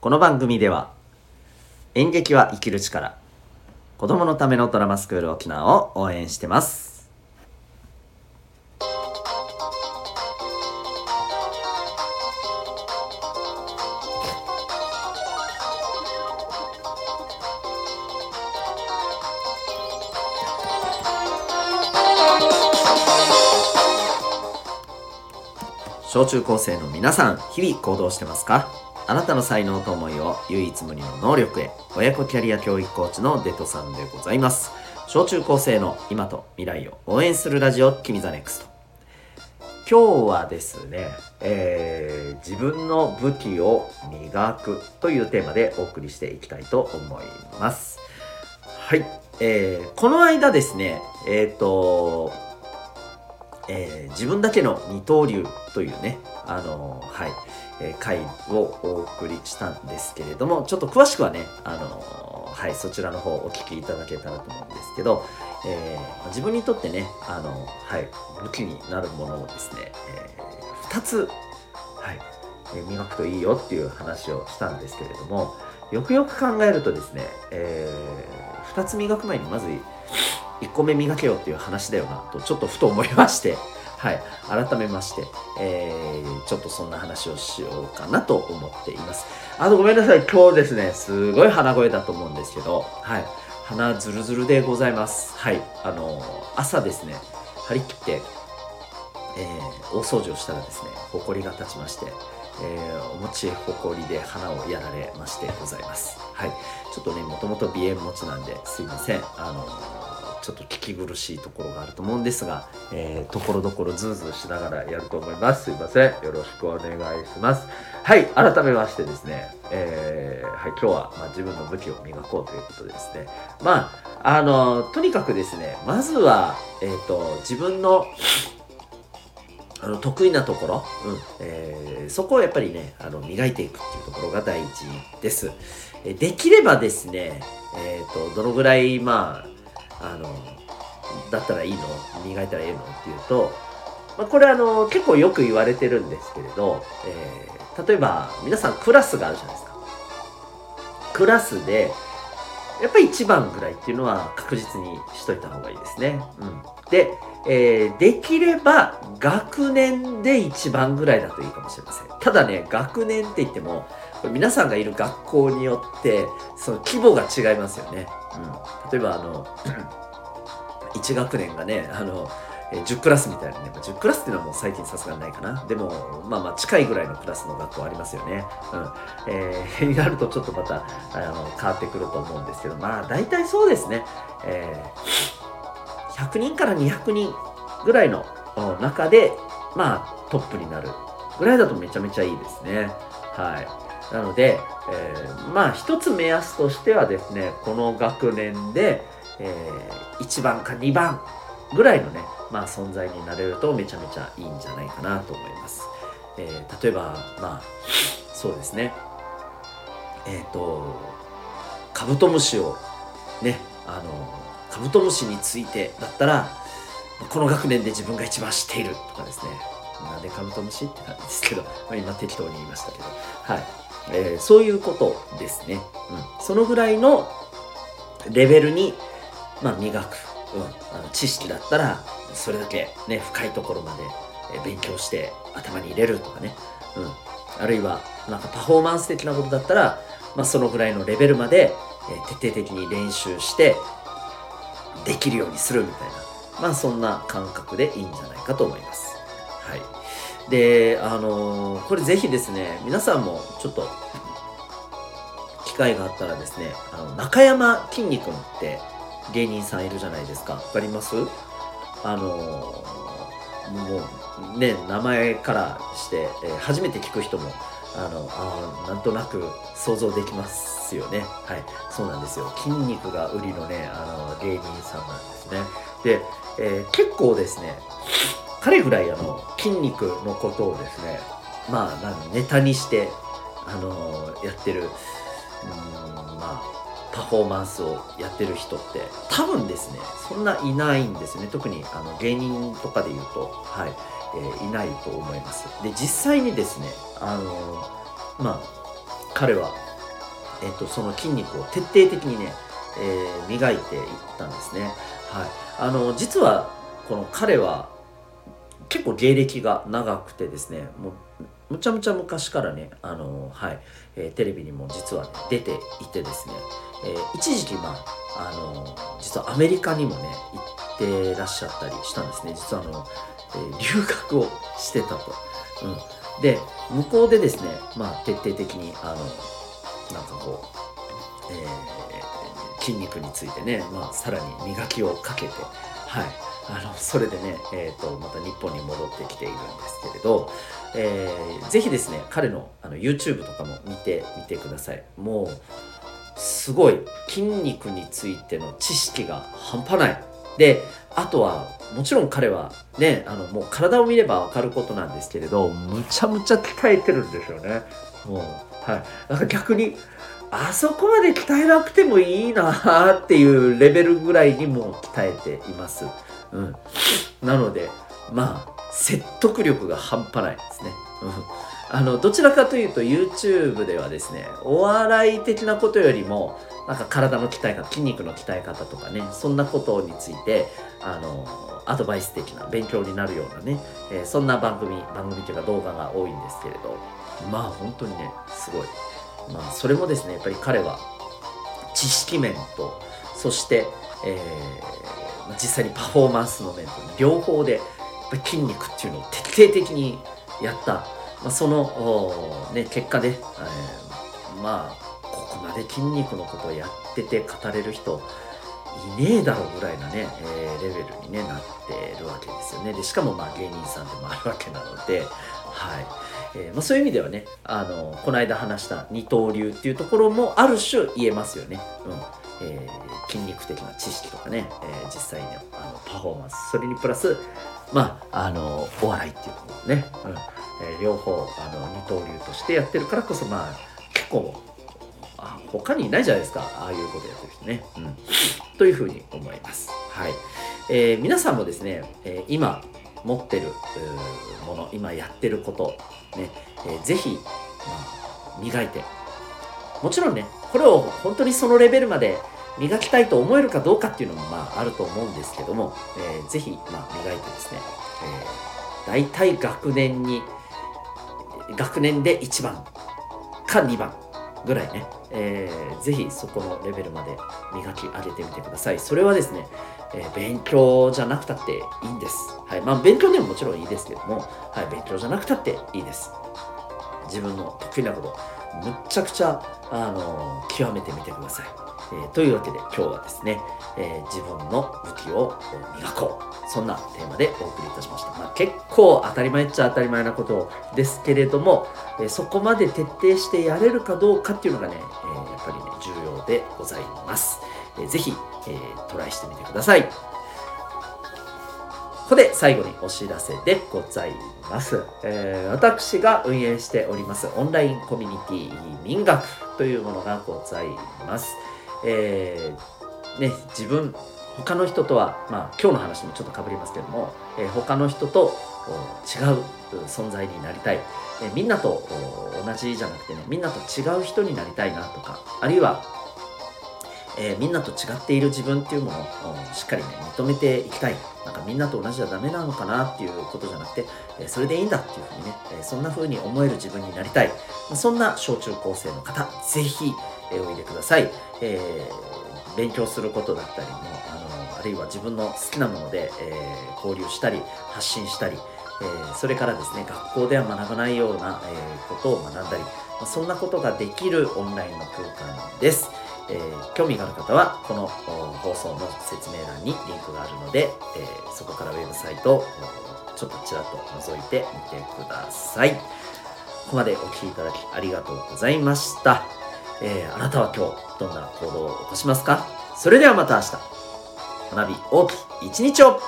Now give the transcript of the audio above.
この番組では演劇は生きる力子供のためのドラマスクール沖縄を応援してます。小中高生の皆さん日々行動してますか？あなたの才能と思いを唯一無二の能力へ。親子キャリア教育コーチのデトさんでございます。小中高生の今と未来を応援するラジオ君ザネクスト今日はですね、えー、自分の武器を磨くというテーマでお送りしていきたいと思います。はい、えー、この間ですねえっ、ー、とえー、自分だけの二刀流というね、あのー、はい、えー、回をお送りしたんですけれども、ちょっと詳しくはね、あのはい、そちらの方お聞きいただけたらと思うんですけど、え自分にとってね、あのはい、武器になるものをですね、え2つ、はい、え磨くといいよっていう話をしたんですけれども、よくよく考えるとですね、え2つ磨く前にまず1個目磨けよっていう話だよなとちょっとふと思いまして、はい、改めまして、えー、ちょっとそんな話をしようかなと思っています。あとごめんなさい、今日ですね、すごい鼻声だと思うんですけど、はい、鼻ズルズルでございます。はい、あの朝ですね、張り切って、えー、大掃除をしたらですね、ほこりが立ちまして、えー、お餅ほこりで鼻をやられましてございます。はい。ちょっとね、もともと鼻炎持ちなんですいません。あのちょっと聞き苦しいところがあると思うんですが、えー、ところどころズーズーしながらやると思います。すいません。よろしくお願いします。はい、改めましてですね、えー、はい、今日は、まあ、自分の武器を磨こうということでですね、まあ、あの、とにかくですね、まずは、えっ、ー、と、自分の、あの得意なところ、うんえー、そこをやっぱりねあの磨いていくっていうところが大事です。えできればですね、えーとどのぐらいまああのだったらいいの？磨いたらいいの？っていうと、まあ、これあの結構よく言われてるんですけれど、えー、例えば皆さんクラスがあるじゃないですか。クラスでやっぱり1番ぐらいっていうのは確実にしといた方がいいですね。うん、で、えー、できれば学年で1番ぐらいだといいかもしれません。ただね、学年って言っても、皆さんがいる学校によってその規模が違いますよね。うん、例えばあの 1学年がねあの10クラスみたいなね、10クラスっていうのはもう最近さすがにないかな。でも、まあまあ近いぐらいのクラスの学校ありますよね。うん。えー、になるとちょっとまた、あの、変わってくると思うんですけど、まあ大体そうですね。えー、100人から200人ぐらいの中で、まあトップになるぐらいだとめちゃめちゃいいですね。はい。なので、えー、まあ一つ目安としてはですねこの学年で、えー、1番か2番ぐらいのね、まあ、存在になれるとめちゃめちゃいいんじゃないかなと思います。えー、例えばまあそうですねえっ、ー、とカブトムシをねあのカブトムシについてだったらこの学年で自分が一番知っているとかですね。なんでカブトムシってなんですけど、まあ、今適当に言いましたけど。はい。えー、そういうことですね、うん、そのぐらいのレベルに、まあ、磨く、うん、あの知識だったらそれだけ、ね、深いところまで勉強して頭に入れるとかね、うん、あるいはなんかパフォーマンス的なことだったら、まあ、そのぐらいのレベルまで、徹底的に練習してできるようにするみたいな、まあ、そんな感覚でいいんじゃないかと思います。はいで、あのー、これぜひですね、皆さんもちょっと、機会があったらですね、あの、中山きんに君って芸人さんいるじゃないですか。わかります？あのー、もう、ね、名前からして、えー、初めて聞く人も、あの、あなんとなく想像できますですよね。はい。そうなんですよ。筋肉が売りのね、あの、芸人さんなんですね。で、えー、結構ですね、彼ぐらいあの筋肉のことをですねまあネタにしてあのやってるうんまあパフォーマンスをやってる人って多分ですねそんないないんですね特にあの芸人とかで言うとはい、えー、いないと思いますで実際にですねあのまあ彼はえっと、その筋肉を徹底的にね、えー、磨いていったんですね。はい、あの実はこの彼は結構芸歴が長くてですねもうむちゃむちゃ昔からねあの、はいえー、テレビにも実は、ね、出ていてですね、えー、一時期まああの実はアメリカにもね行ってらっしゃったりしたんですね実はあの、えー、留学をしてたと。うん、で向こうでですね、まあ、徹底的にあのなんかこう、えー、筋肉についてね、まあ、さらに磨きをかけて、はい、あのそれでね、えーと、また日本に戻ってきているんですけれど、えー、ぜひですね彼のあの YouTube とかも見てみてください。もうすごい筋肉についての知識が半端ない。であとはもちろん彼はねあのもう体を見れば分かることなんですけれどむちゃむちゃ鍛えてるんですよね。もうはい。なんか逆にあそこまで鍛えなくてもいいなっていうレベルぐらいにも鍛えています。うん、なのでまあ説得力が半端ないですね。うん、あのどちらかというと YouTube ではですねお笑い的なことよりもなんか体の鍛え方筋肉の鍛え方とかねそんなことについてあのアドバイス的な勉強になるようなね、えー、そんな番組番組というか動画が多いんですけれど。まあ本当にねすごい。まあそれもですねやっぱり彼は知識面とそして、えー実際にパフォーマンスの面と両方で筋肉っていうのを徹底的にやった、まあ、その、ね、結果で、えー、まあここまで筋肉のことをやってて語れる人いねえだろうぐらいなね、えー、レベルに、ね、なってるわけですよね。でしかもまあ芸人さんでもあるわけなので、はい。えーまあ、そういう意味ではねあのこの間話した二刀流っていうところもある種言えますよね。うん。えー、筋肉的な知識とかね、えー、実際にあのパフォーマンス。それにプラスまああのお笑いっていうところね、うん。えー、両方あの二刀流としてやってるからこそまあ結構あ他にいないじゃないですか。ああいうことやってる人ね、うん、というふうに思います。はい、えー、皆さんもですね、えー、今持ってるもの今やってることね、えー、ぜひ、まあ、磨いて。もちろんねこれを本当にそのレベルまで磨きたいと思えるかどうかっていうのもまああると思うんですけども、えー、ぜひ、まあ、磨いてですね、えー、大体学年に学年で1番か2番ぐらいね、えー、ぜひそこのレベルまで磨き上げてみてください。それはですね、えー、勉強じゃなくたっていいんです。はい。まあ、勉強でももちろんいいですけども、はい、勉強じゃなくたっていいです。自分の得意なこと、むっちゃくちゃ、あのー、極めてみてください。えー、というわけで今日はですね、え、自分の武器を磨こう。そんなテーマでお送りいたしました。まあ、結構当たり前っちゃ当たり前なことですけれども、えー、そこまで徹底してやれるかどうかっていうのがね、えー、やっぱりね、重要でございます。えー、ぜひ、えー、トライしてみてください。ここで最後にお知らせでございます。えー、私が運営しておりますオンラインコミュニティ民学というものがございます。えー、ね、自分、他の人とは、まあ今日の話もちょっとかぶりますけども、えー、他の人と違う存在になりたい、えー、みんなと同じじゃなくてね、みんなと違う人になりたいなとか、あるいはえー、みんなと違っている自分っていうものをしっかりね認めていきたい。なんかみんなと同じじゃダメなのかなっていうことじゃなくて、え、それでいいんだっていうふうにね、え、そんな風に思える自分になりたい、まあ、そんな小中高生の方ぜひ、えおいでください、え勉強することだったりもあるいは自分の好きなもので、え交流したり発信したりえー、それからですね学校では学ばないような、えー、ことを学んだり、まあ、そんなことができるオンラインの空間です。えー、興味がある方はこの放送の説明欄にリンクがあるので、えー、そこからウェブサイトをちょっとちらっと覗いてみてください。ここまでお聴きいただきありがとうございました。えー、あなたは今日どんな行動を起こしますか？それではまた明日。学び大きい一日を。